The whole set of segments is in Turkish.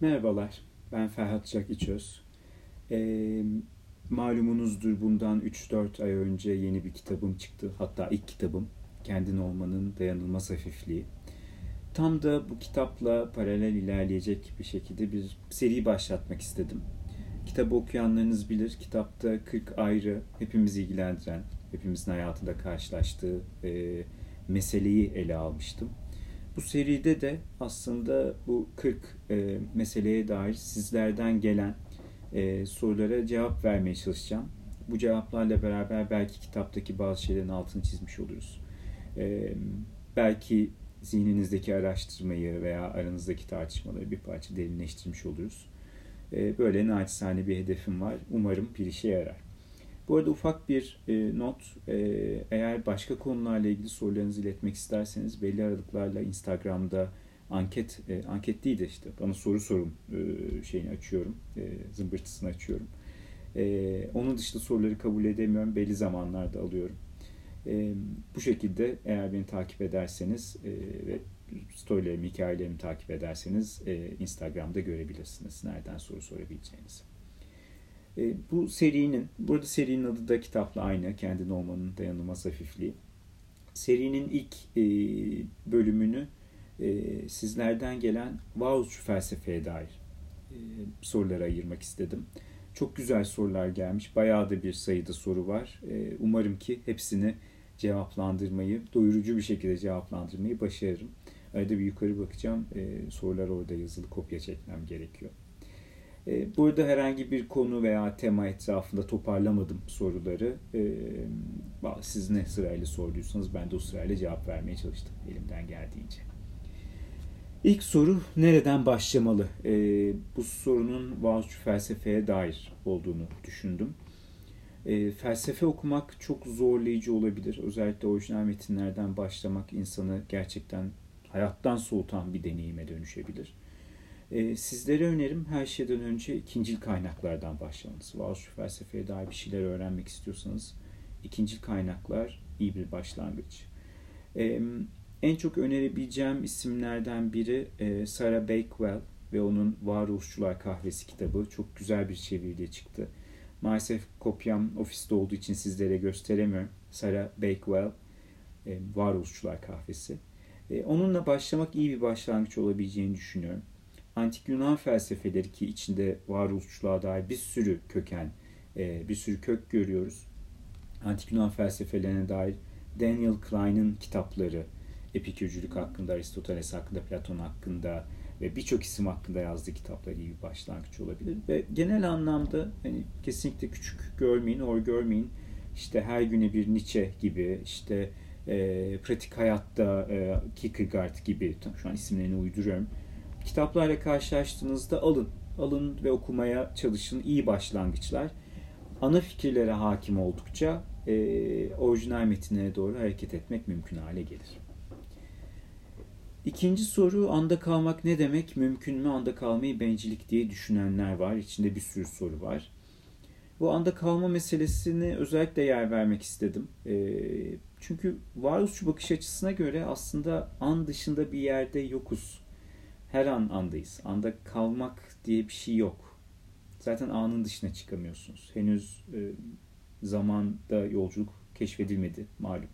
Merhabalar, ben Ferhat Çakiçöz. E, malumunuzdur bundan 3-4 ay önce yeni bir kitabım çıktı. Hatta ilk kitabım, Kendin Olmanın Dayanılmaz Hafifliği. Tam da bu kitapla paralel ilerleyecek bir şekilde bir seri başlatmak istedim. Kitabı okuyanlarınız bilir, kitapta 40 ayrı, hepimizi ilgilendiren, hepimizin hayatında karşılaştığı e, meseleyi ele almıştım. Bu seride de aslında bu 40 e, meseleye dair sizlerden gelen e, sorulara cevap vermeye çalışacağım. Bu cevaplarla beraber belki kitaptaki bazı şeylerin altını çizmiş oluruz. E, belki zihninizdeki araştırmayı veya aranızdaki tartışmaları bir parça derinleştirmiş oluruz. E, böyle naçizane bir hedefim var. Umarım bir işe yarar. Bu arada ufak bir e, not. E, eğer başka konularla ilgili sorularınızı iletmek isterseniz belli aralıklarla Instagram'da anket, e, anket değil de işte bana soru sorun e, şeyini açıyorum. E, zımbırtısını açıyorum. E, onun dışında soruları kabul edemiyorum. Belli zamanlarda alıyorum. E, bu şekilde eğer beni takip ederseniz e, ve storylerimi, hikayelerimi takip ederseniz e, Instagram'da görebilirsiniz nereden soru sorabileceğinizi. E, bu serinin, burada serinin adı da kitapla aynı. Kendin olmanın dayanılmaz hafifliği. Serinin ilk e, bölümünü e, sizlerden gelen varoluşçu felsefeye dair sorulara ayırmak istedim. Çok güzel sorular gelmiş. Bayağı da bir sayıda soru var. Umarım ki hepsini cevaplandırmayı, doyurucu bir şekilde cevaplandırmayı başarırım. Arada bir yukarı bakacağım. Sorular orada yazılı kopya çekmem gerekiyor. E, burada herhangi bir konu veya tema etrafında toparlamadım soruları. E, siz ne sırayla sorduysanız ben de o sırayla cevap vermeye çalıştım elimden geldiğince. İlk soru nereden başlamalı? E, bu sorunun varoluşçu felsefeye dair olduğunu düşündüm. felsefe okumak çok zorlayıcı olabilir. Özellikle orijinal metinlerden başlamak insanı gerçekten hayattan soğutan bir deneyime dönüşebilir. E, sizlere önerim her şeyden önce ikincil kaynaklardan başlamanız. Varoluşçu felsefeye dair bir şeyler öğrenmek istiyorsanız ikincil kaynaklar iyi bir başlangıç. En çok önerebileceğim isimlerden biri e, Sarah Bakewell ve onun Varoluşçular Kahvesi kitabı. Çok güzel bir çeviriyle çıktı. Maalesef kopyam ofiste olduğu için sizlere gösteremiyorum. Sarah Bakewell, e, Varoluşçular Kahvesi. E, onunla başlamak iyi bir başlangıç olabileceğini düşünüyorum antik Yunan felsefeleri ki içinde varoluşçuluğa dair bir sürü köken, e, bir sürü kök görüyoruz. Antik Yunan felsefelerine dair Daniel Klein'in kitapları, Epikürcülük hakkında, Aristoteles hakkında, Platon hakkında ve birçok isim hakkında yazdığı kitaplar iyi bir başlangıç olabilir. Ve genel anlamda hani kesinlikle küçük görmeyin, or görmeyin. İşte her güne bir Nietzsche gibi, işte e, pratik hayatta e, Kierkegaard gibi, şu an isimlerini uyduruyorum kitaplarla karşılaştığınızda alın. Alın ve okumaya çalışın. İyi başlangıçlar. Ana fikirlere hakim oldukça e, orijinal metinlere doğru hareket etmek mümkün hale gelir. İkinci soru anda kalmak ne demek? Mümkün mü anda kalmayı bencillik diye düşünenler var. İçinde bir sürü soru var. Bu anda kalma meselesini özellikle yer vermek istedim. E, çünkü varoluşçu bakış açısına göre aslında an dışında bir yerde yokuz her an andayız. Anda kalmak diye bir şey yok. Zaten anın dışına çıkamıyorsunuz. Henüz e, zamanda yolculuk keşfedilmedi malum.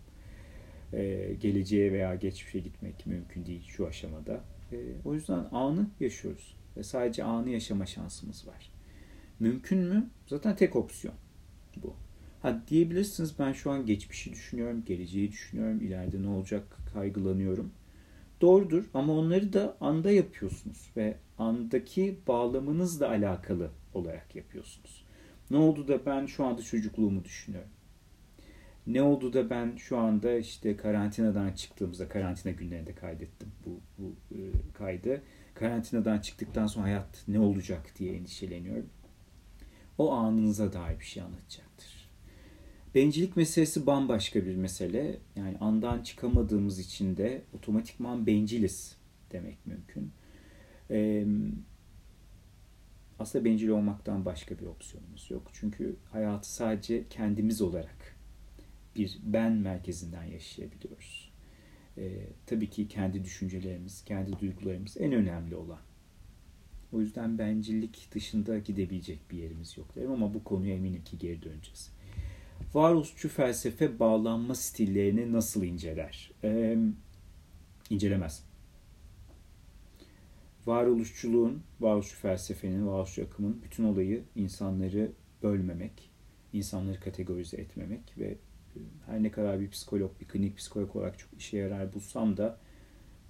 E, geleceğe veya geçmişe gitmek mümkün değil şu aşamada. E, o yüzden anı yaşıyoruz. Ve sadece anı yaşama şansımız var. Mümkün mü? Zaten tek opsiyon bu. Ha diyebilirsiniz ben şu an geçmişi düşünüyorum, geleceği düşünüyorum, ileride ne olacak kaygılanıyorum. Doğrudur ama onları da anda yapıyorsunuz ve andaki bağlamınızla alakalı olarak yapıyorsunuz. Ne oldu da ben şu anda çocukluğumu düşünüyorum? Ne oldu da ben şu anda işte karantinadan çıktığımızda karantina günlerinde kaydettim bu, bu e, kaydı. Karantinadan çıktıktan sonra hayat ne olacak diye endişeleniyorum. O anınıza dair bir şey anlatacaktır. Bencillik meselesi bambaşka bir mesele. Yani andan çıkamadığımız için de otomatikman benciliz demek mümkün. Ee, aslında bencil olmaktan başka bir opsiyonumuz yok. Çünkü hayatı sadece kendimiz olarak bir ben merkezinden yaşayabiliyoruz. Ee, tabii ki kendi düşüncelerimiz, kendi duygularımız en önemli olan. O yüzden bencillik dışında gidebilecek bir yerimiz yok derim ama bu konuya eminim ki geri döneceğiz. Varoluşçu felsefe bağlanma stillerini nasıl inceler? Ee, incelemez. Varoluşçuluğun, varoluşçu felsefenin, varoluşçu akımın bütün olayı insanları bölmemek, insanları kategorize etmemek ve e, her ne kadar bir psikolog, bir klinik psikolog olarak çok işe yarar bulsam da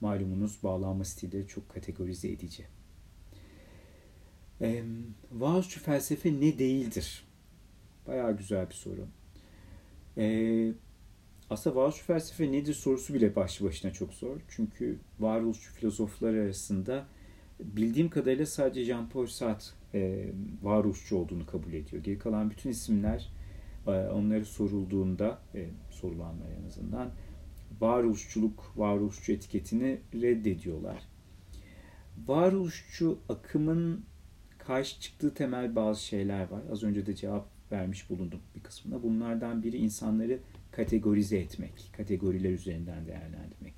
malumunuz bağlanma stilleri çok kategorize edici. Ee, varoluşçu felsefe ne değildir? Bayağı güzel bir soru. Ee, aslında varoluşçu felsefe nedir sorusu bile başlı başına çok zor. Çünkü varoluşçu filozoflar arasında bildiğim kadarıyla sadece Jean-Paul Sartre e, varoluşçu olduğunu kabul ediyor. Geri kalan bütün isimler e, onları sorulduğunda, e, sorulanlar en azından varoluşçuluk, varoluşçu etiketini reddediyorlar. Varoluşçu akımın karşı çıktığı temel bazı şeyler var. Az önce de cevap vermiş bulundum bir kısmına. Bunlardan biri insanları kategorize etmek, kategoriler üzerinden değerlendirmek.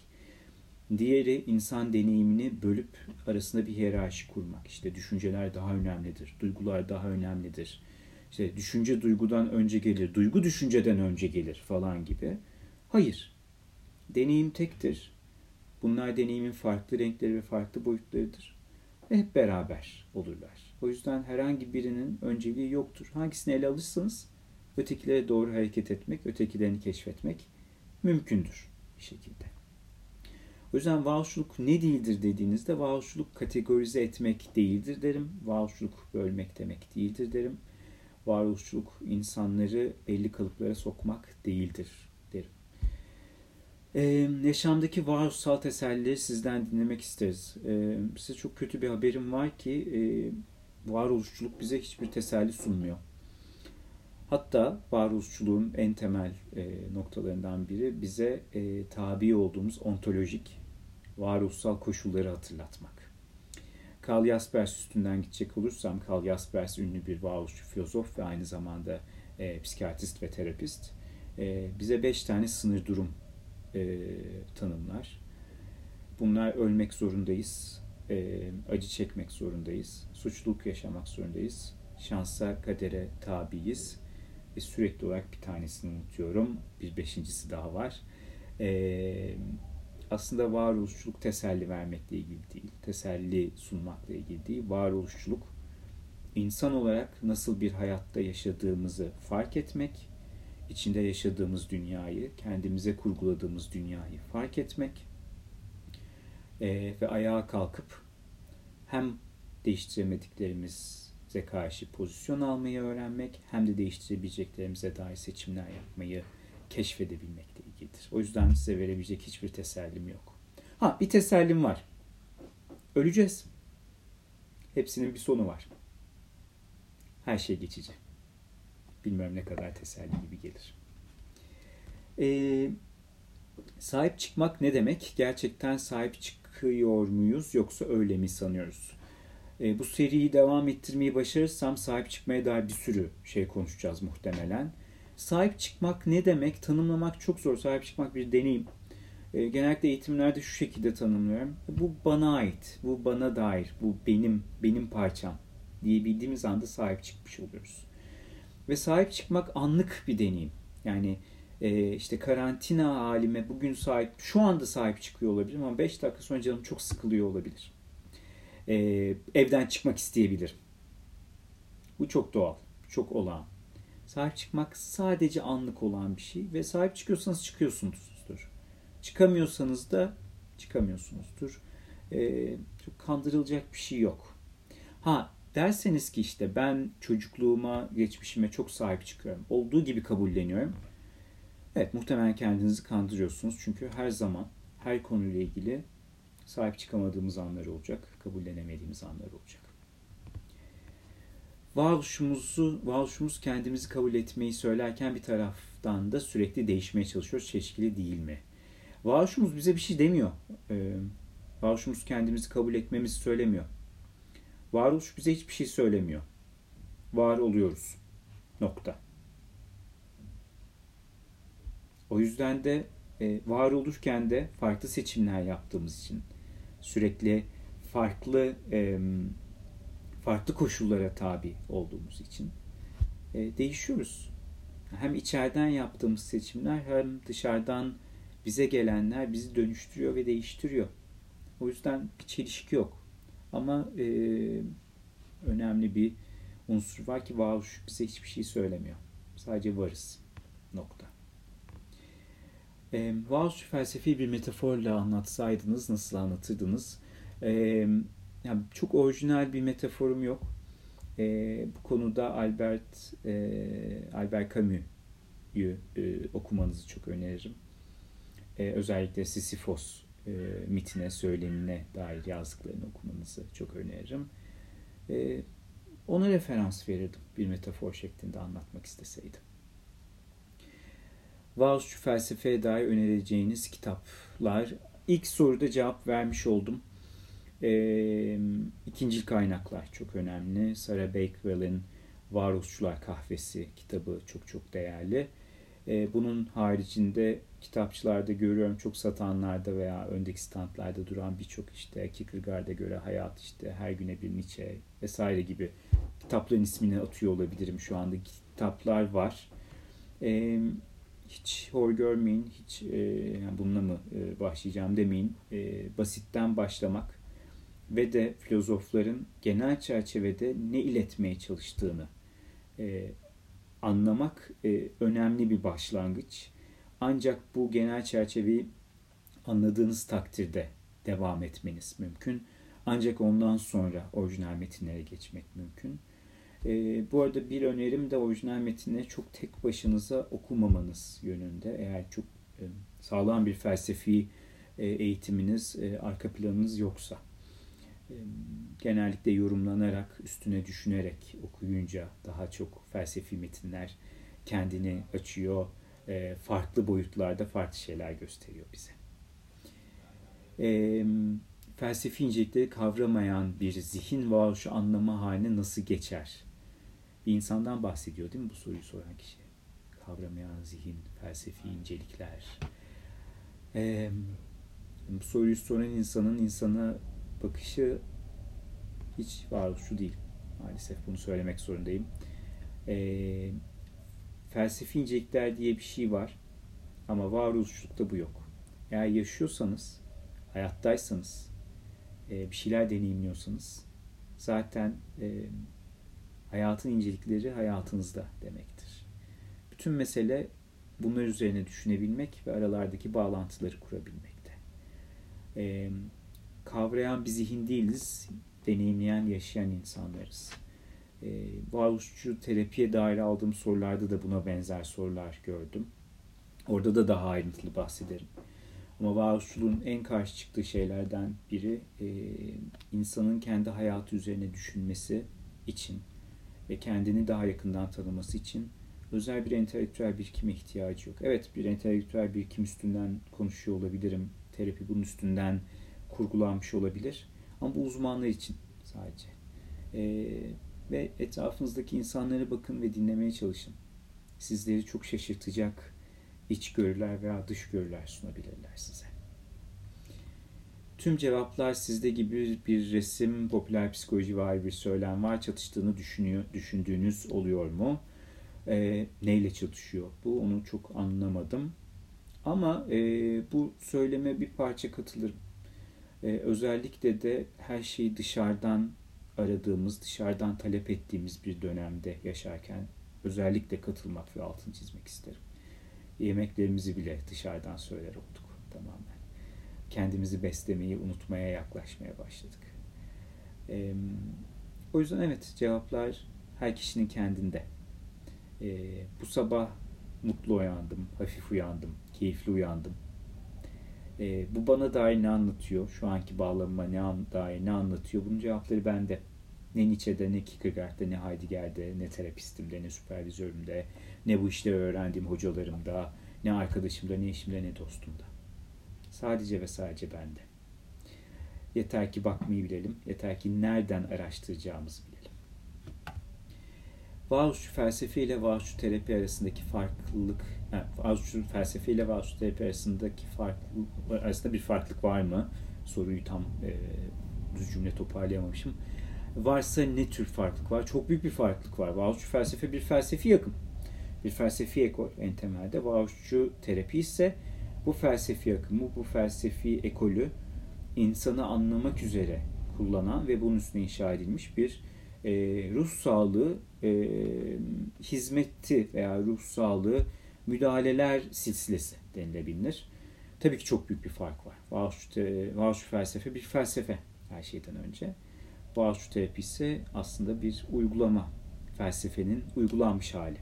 Diğeri insan deneyimini bölüp arasında bir hiyerarşi kurmak. İşte düşünceler daha önemlidir, duygular daha önemlidir. İşte düşünce duygudan önce gelir, duygu düşünceden önce gelir falan gibi. Hayır. Deneyim tektir. Bunlar deneyimin farklı renkleri ve farklı boyutlarıdır. Ve hep beraber olurlar. O yüzden herhangi birinin önceliği yoktur. Hangisini ele alırsanız ötekilere doğru hareket etmek, ötekilerini keşfetmek mümkündür bir şekilde. O yüzden varoluşluluk ne değildir dediğinizde varoluşluluk kategorize etmek değildir derim. Varoluşluluk bölmek demek değildir derim. Varoluşçuluk insanları belli kalıplara sokmak değildir derim. Ee, yaşamdaki varoluşsal tesellileri sizden dinlemek isteriz. Ee, size çok kötü bir haberim var ki e, varoluşçuluk bize hiçbir teselli sunmuyor. Hatta varoluşçuluğun en temel e, noktalarından biri bize e, tabi olduğumuz ontolojik, varoluşsal koşulları hatırlatmak. Karl Jaspers üstünden gidecek olursam, Karl Jaspers ünlü bir varoluşçu filozof ve aynı zamanda e, psikiyatrist ve terapist. E, bize beş tane sınır durum e, tanımlar. Bunlar ölmek zorundayız, e, acı çekmek zorundayız, suçluluk yaşamak zorundayız, şansa, kadere tabiiz ve sürekli olarak bir tanesini unutuyorum. Bir beşincisi daha var. E, aslında varoluşçuluk teselli vermekle ilgili değil, teselli sunmakla ilgili değil. Varoluşçuluk insan olarak nasıl bir hayatta yaşadığımızı fark etmek, içinde yaşadığımız dünyayı, kendimize kurguladığımız dünyayı fark etmek e, ve ayağa kalkıp hem değiştiremediklerimize karşı pozisyon almayı öğrenmek hem de değiştirebileceklerimize dair seçimler yapmayı keşfedebilmekle ilgilidir. O yüzden size verebilecek hiçbir tesellim yok. Ha bir tesellim var. Öleceğiz. Hepsinin bir sonu var. Her şey geçici. Bilmiyorum ne kadar teselli gibi gelir. Ee, sahip çıkmak ne demek? Gerçekten sahip çıkıyor muyuz yoksa öyle mi sanıyoruz? Ee, bu seriyi devam ettirmeyi başarırsam sahip çıkmaya dair bir sürü şey konuşacağız muhtemelen. Sahip çıkmak ne demek? Tanımlamak çok zor. Sahip çıkmak bir deneyim. E, genellikle eğitimlerde şu şekilde tanımlıyorum. Bu bana ait, bu bana dair, bu benim, benim parçam diyebildiğimiz anda sahip çıkmış oluyoruz. Ve sahip çıkmak anlık bir deneyim. Yani e, işte karantina halime bugün sahip, şu anda sahip çıkıyor olabilirim ama 5 dakika sonra canım çok sıkılıyor olabilir. E, evden çıkmak isteyebilirim. Bu çok doğal, çok olağan. Sahip çıkmak sadece anlık olan bir şey ve sahip çıkıyorsanız çıkıyorsunuzdur. Çıkamıyorsanız da çıkamıyorsunuzdur. Ee, çok kandırılacak bir şey yok. Ha derseniz ki işte ben çocukluğuma, geçmişime çok sahip çıkıyorum. Olduğu gibi kabulleniyorum. Evet muhtemelen kendinizi kandırıyorsunuz. Çünkü her zaman her konuyla ilgili sahip çıkamadığımız anlar olacak, kabullenemediğimiz anlar olacak varoluşumuzu, varoluşumuz kendimizi kabul etmeyi söylerken bir taraftan da sürekli değişmeye çalışıyoruz. Çeşitli değil mi? Varoluşumuz bize bir şey demiyor. Ee, varoluşumuz kendimizi kabul etmemizi söylemiyor. Varoluş bize hiçbir şey söylemiyor. Var oluyoruz. Nokta. O yüzden de e, var olurken de farklı seçimler yaptığımız için sürekli farklı e, farklı koşullara tabi olduğumuz için e, değişiyoruz. Hem içeriden yaptığımız seçimler hem dışarıdan bize gelenler bizi dönüştürüyor ve değiştiriyor. O yüzden bir çelişki yok. Ama e, önemli bir unsur var ki varoluş bize hiçbir şey söylemiyor. Sadece varız. Nokta. E, varoluş felsefi bir metaforla anlatsaydınız nasıl anlatırdınız? E, yani çok orijinal bir metaforum yok. E, bu konuda Albert e, Albert Camus'u e, okumanızı çok öneririm. E, özellikle Sisyphos e, mitine, söylenine dair yazdıklarını okumanızı çok öneririm. E, ona referans verirdim bir metafor şeklinde anlatmak isteseydim. Varoluşçu felsefeye dair önereceğiniz kitaplar. İlk soruda cevap vermiş oldum. E, ikincil kaynaklar çok önemli. Sarah Bakewell'in Varoluşçular Kahvesi kitabı çok çok değerli. E, bunun haricinde kitapçılarda görüyorum çok satanlarda veya öndeki standlarda duran birçok işte Kierkegaard'a göre hayat işte her güne bir Nietzsche vesaire gibi kitapların ismini atıyor olabilirim şu anda kitaplar var. E, hiç hor görmeyin, hiç e, yani bununla mı e, başlayacağım demeyin. E, basitten başlamak ve de filozofların genel çerçevede ne iletmeye çalıştığını e, anlamak e, önemli bir başlangıç. Ancak bu genel çerçeveyi anladığınız takdirde devam etmeniz mümkün. Ancak ondan sonra orijinal metinlere geçmek mümkün. E, bu arada bir önerim de orijinal metinleri çok tek başınıza okumamanız yönünde. Eğer çok e, sağlam bir felsefi e, eğitiminiz, e, arka planınız yoksa genellikle yorumlanarak, üstüne düşünerek okuyunca daha çok felsefi metinler kendini açıyor, farklı boyutlarda farklı şeyler gösteriyor bize. Felsefi incelikleri kavramayan bir zihin varoluşu anlama haline nasıl geçer? Bir insandan bahsediyor değil mi bu soruyu soran kişi? Kavramayan zihin, felsefi incelikler. Bu soruyu soran insanın insana bakışı hiç varoluşçu değil. Maalesef bunu söylemek zorundayım. E, felsefi incelikler diye bir şey var. Ama varoluşçulukta bu yok. Eğer yaşıyorsanız, hayattaysanız, bir şeyler deneyimliyorsanız zaten hayatın incelikleri hayatınızda demektir. Bütün mesele bunlar üzerine düşünebilmek ve aralardaki bağlantıları kurabilmekte. E, kavrayan bir zihin değiliz, deneyimleyen, yaşayan insanlarız. Ee, varoluşçu terapiye dair aldığım sorularda da buna benzer sorular gördüm. Orada da daha ayrıntılı bahsederim. Ama varoluşçuluğun en karşı çıktığı şeylerden biri e, insanın kendi hayatı üzerine düşünmesi için ve kendini daha yakından tanıması için özel bir entelektüel birikime ihtiyacı yok. Evet bir entelektüel birikim üstünden konuşuyor olabilirim. Terapi bunun üstünden kurgulanmış olabilir. Ama bu uzmanlar için sadece. Ee, ve etrafınızdaki insanlara bakın ve dinlemeye çalışın. Sizleri çok şaşırtacak içgörüler veya dışgörüler sunabilirler size. Tüm cevaplar sizde gibi bir resim, popüler psikoloji var bir söylem var çatıştığını düşünüyor, düşündüğünüz oluyor mu? E, neyle çatışıyor? Bu onu çok anlamadım. Ama e, bu söyleme bir parça katılırım. Ee, özellikle de her şeyi dışarıdan aradığımız, dışarıdan talep ettiğimiz bir dönemde yaşarken özellikle katılmak ve altını çizmek isterim. Yemeklerimizi bile dışarıdan söyler olduk tamamen. Kendimizi beslemeyi unutmaya yaklaşmaya başladık. Ee, o yüzden evet cevaplar her kişinin kendinde. Ee, bu sabah mutlu uyandım, hafif uyandım, keyifli uyandım e, bu bana dair ne anlatıyor? Şu anki bağlamıma ne an, dair ne anlatıyor? Bunun cevapları bende. Ne Nietzsche'de, ne Kierkegaard'da, ne Heidegger'de, ne terapistimde, ne süpervizörümde, ne bu işleri öğrendiğim hocalarımda, ne arkadaşımda, ne eşimde, ne dostumda. Sadece ve sadece bende. Yeter ki bakmayı bilelim. Yeter ki nereden araştıracağımızı bilelim. Varoluşçu felsefe ile varoluşçu terapi arasındaki farklılık, yani varoluşçu felsefe ile varoluşçu terapi arasındaki farklılık arasında bir farklılık var mı? Soruyu tam e, düz cümle toparlayamamışım. Varsa ne tür farklılık var? Çok büyük bir farklılık var. Varoluşçu felsefe bir felsefi yakın. Bir felsefi ekol en temelde. Varoluşçu terapi ise bu felsefi akımı, bu felsefi ekolü insanı anlamak üzere kullanan ve bunun üstüne inşa edilmiş bir e, ruh sağlığı e, hizmeti veya ruh sağlığı müdahaleler silsilesi denilebilir. Tabii ki çok büyük bir fark var. Varoluşçu felsefe bir felsefe her şeyden önce. Varoluşçu terapi ise aslında bir uygulama, felsefenin uygulanmış hali.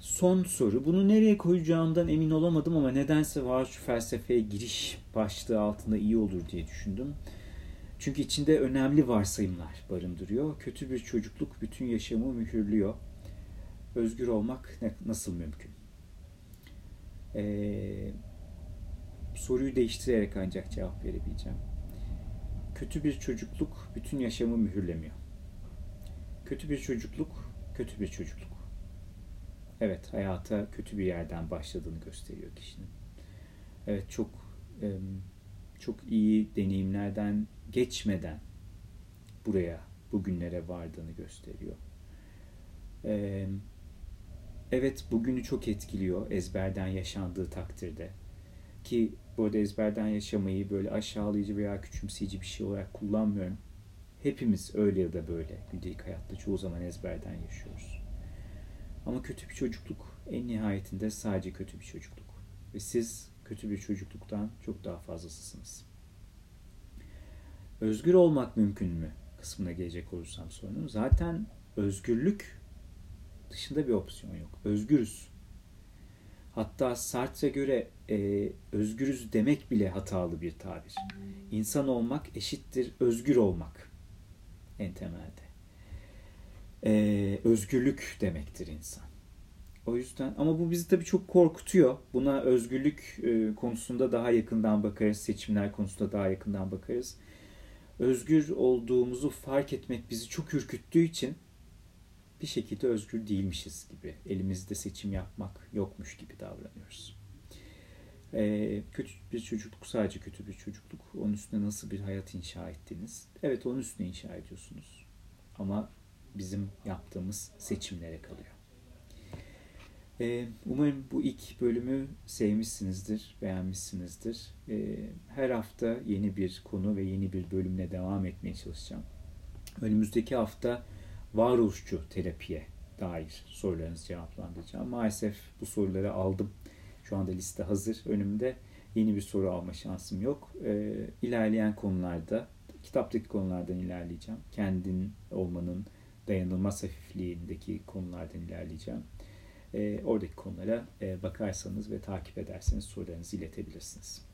Son soru. Bunu nereye koyacağımdan emin olamadım ama nedense varoluşçu felsefeye giriş başlığı altında iyi olur diye düşündüm. Çünkü içinde önemli varsayımlar barındırıyor. Kötü bir çocukluk bütün yaşamı mühürlüyor. Özgür olmak nasıl mümkün? Ee, soruyu değiştirerek ancak cevap verebileceğim. Kötü bir çocukluk bütün yaşamı mühürlemiyor. Kötü bir çocukluk, kötü bir çocukluk. Evet, hayata kötü bir yerden başladığını gösteriyor kişinin. Evet, çok çok iyi deneyimlerden geçmeden buraya, bugünlere vardığını gösteriyor. Evet, bugünü çok etkiliyor ezberden yaşandığı takdirde. Ki bu arada ezberden yaşamayı böyle aşağılayıcı veya küçümseyici bir şey olarak kullanmıyorum. Hepimiz öyle ya da böyle gündelik hayatta çoğu zaman ezberden yaşıyoruz. Ama kötü bir çocukluk en nihayetinde sadece kötü bir çocukluk. Ve siz kötü bir çocukluktan çok daha fazlasısınız. Özgür olmak mümkün mü? kısmına gelecek olursam sorunun. Zaten özgürlük dışında bir opsiyon yok. Özgürüz. Hatta Sartre'e göre e, özgürüz demek bile hatalı bir tabir. İnsan olmak eşittir özgür olmak en temelde. E, özgürlük demektir insan. O yüzden ama bu bizi tabii çok korkutuyor. Buna özgürlük e, konusunda daha yakından bakarız, seçimler konusunda daha yakından bakarız. Özgür olduğumuzu fark etmek bizi çok ürküttüğü için bir şekilde özgür değilmişiz gibi, elimizde seçim yapmak yokmuş gibi davranıyoruz. Ee, kötü bir çocukluk sadece kötü bir çocukluk. Onun üstüne nasıl bir hayat inşa ettiniz? Evet onun üstüne inşa ediyorsunuz. Ama bizim yaptığımız seçimlere kalıyor. Ee, umarım bu ilk bölümü sevmişsinizdir, beğenmişsinizdir. Ee, her hafta yeni bir konu ve yeni bir bölümle devam etmeye çalışacağım. Önümüzdeki hafta varoluşçu terapiye dair sorularınızı cevaplandıracağım. Maalesef bu soruları aldım. Şu anda liste hazır önümde. Yeni bir soru alma şansım yok. Ee, ilerleyen konularda, kitaptaki konulardan ilerleyeceğim. Kendin olmanın dayanılmaz hafifliğindeki konulardan ilerleyeceğim. Ee, oradaki konulara e, bakarsanız ve takip ederseniz sorularınızı iletebilirsiniz.